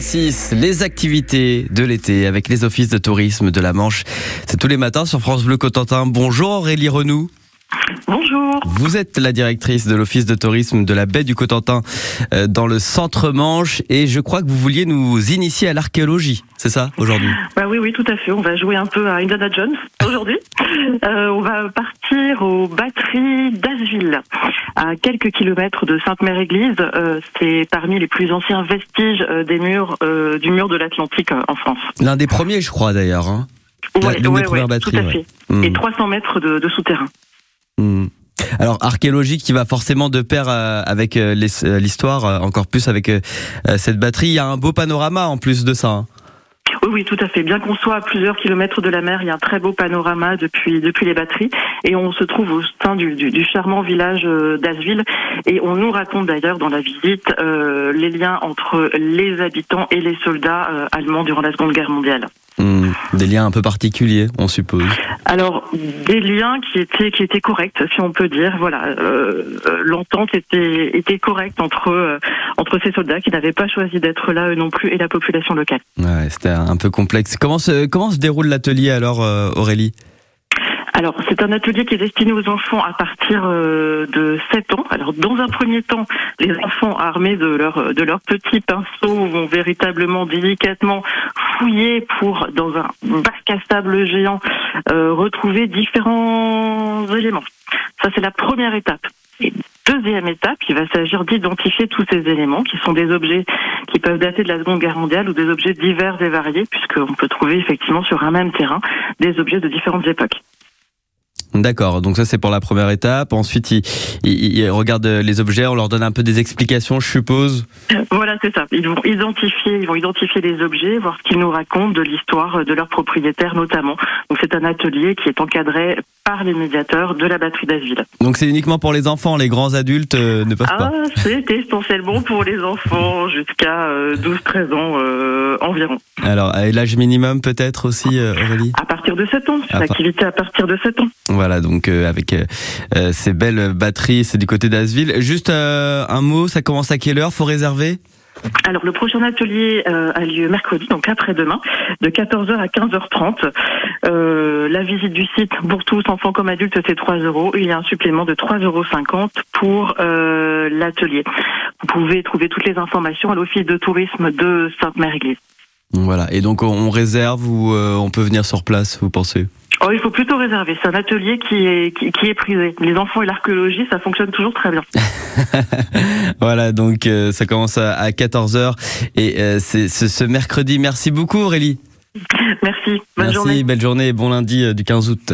6, les activités de l'été avec les offices de tourisme de la Manche. C'est tous les matins sur France Bleu Cotentin. Bonjour Aurélie Renou. Bonjour. Vous êtes la directrice de l'office de tourisme de la baie du Cotentin euh, dans le centre Manche et je crois que vous vouliez nous initier à l'archéologie, c'est ça aujourd'hui? Bah oui, oui, tout à fait. On va jouer un peu à Indiana Jones aujourd'hui. Euh, on va partir aux batteries d'Asville, à quelques kilomètres de Sainte-Mère-Église. Euh, c'est parmi les plus anciens vestiges euh, des murs euh, du mur de l'Atlantique euh, en France. L'un des premiers, je crois d'ailleurs. Hein. La- Ouais, tout à fait. Hmm. Et 300 mètres de, de souterrain. Hmm. Alors archéologie qui va forcément de pair euh, avec euh, euh, l'histoire, encore plus avec cette batterie. Il y a un beau panorama en plus de ça. hein. Oui, oui, tout à fait. Bien qu'on soit à plusieurs kilomètres de la mer, il y a un très beau panorama depuis depuis les batteries, et on se trouve au sein du, charmant village d'Asville. Et on nous raconte d'ailleurs dans la visite les liens entre les habitants et les soldats allemands durant la Seconde Guerre mondiale. Hmm. Des liens un peu particuliers, on suppose. Alors des liens qui étaient qui étaient corrects, si on peut dire. Voilà, euh, euh, l'entente était était correcte entre euh, entre ces soldats qui n'avaient pas choisi d'être là eux non plus et la population locale. Ouais, c'était un peu complexe. Comment se, comment se déroule l'atelier alors, Aurélie? Alors, c'est un atelier qui est destiné aux enfants à partir euh, de 7 ans. Alors, dans un premier temps, les enfants armés de leur de leurs petits pinceaux vont véritablement délicatement fouiller pour, dans un bac à sable géant, euh, retrouver différents éléments. Ça, c'est la première étape. Et deuxième étape, il va s'agir d'identifier tous ces éléments qui sont des objets qui peuvent dater de la Seconde Guerre mondiale ou des objets divers et variés, puisqu'on peut trouver effectivement sur un même terrain des objets de différentes époques. D'accord, donc ça c'est pour la première étape. Ensuite, ils, ils- regardent les objets, on leur donne un peu des explications, je suppose. Voilà, c'est ça. Ils vont identifier, ils vont identifier les objets, voir ce qu'ils nous racontent de l'histoire de leurs propriétaires notamment. Donc c'est un atelier qui est encadré par les médiateurs de la batterie d'Asville. Donc c'est uniquement pour les enfants, les grands adultes euh, ne peuvent Ah, pas. c'est essentiellement pour les enfants jusqu'à euh, 12-13 ans euh, environ. Alors, à l'âge minimum peut-être aussi, euh, Aurélie? À partir de 7 ans, c'est Ah, une activité à partir de 7 ans. Voilà, donc euh, avec ces belles batteries, c'est du côté d'Asville. Juste euh, un mot, ça commence à quelle heure? Faut réserver? Alors le prochain atelier euh, a lieu mercredi, donc après-demain, de 14h à 15h30. Euh, la visite du site pour tous, enfants comme adultes, c'est 3 euros. Il y a un supplément de 3,50 euros pour euh, l'atelier. Vous pouvez trouver toutes les informations à l'office de tourisme de Sainte-Mère-Église. Voilà, et donc on- réserve ou euh, on peut venir sur place, vous pensez? Oh, il faut plutôt réserver. C'est un atelier qui est, qui, qui est prisé. Les enfants et l'archéologie, ça fonctionne toujours très bien. Voilà, donc euh, ça commence à, à 14h et euh, c'est ce, ce mercredi. Merci beaucoup Aurélie. Merci. Bonne Merci, journée. belle journée et bon lundi euh, du 15 août.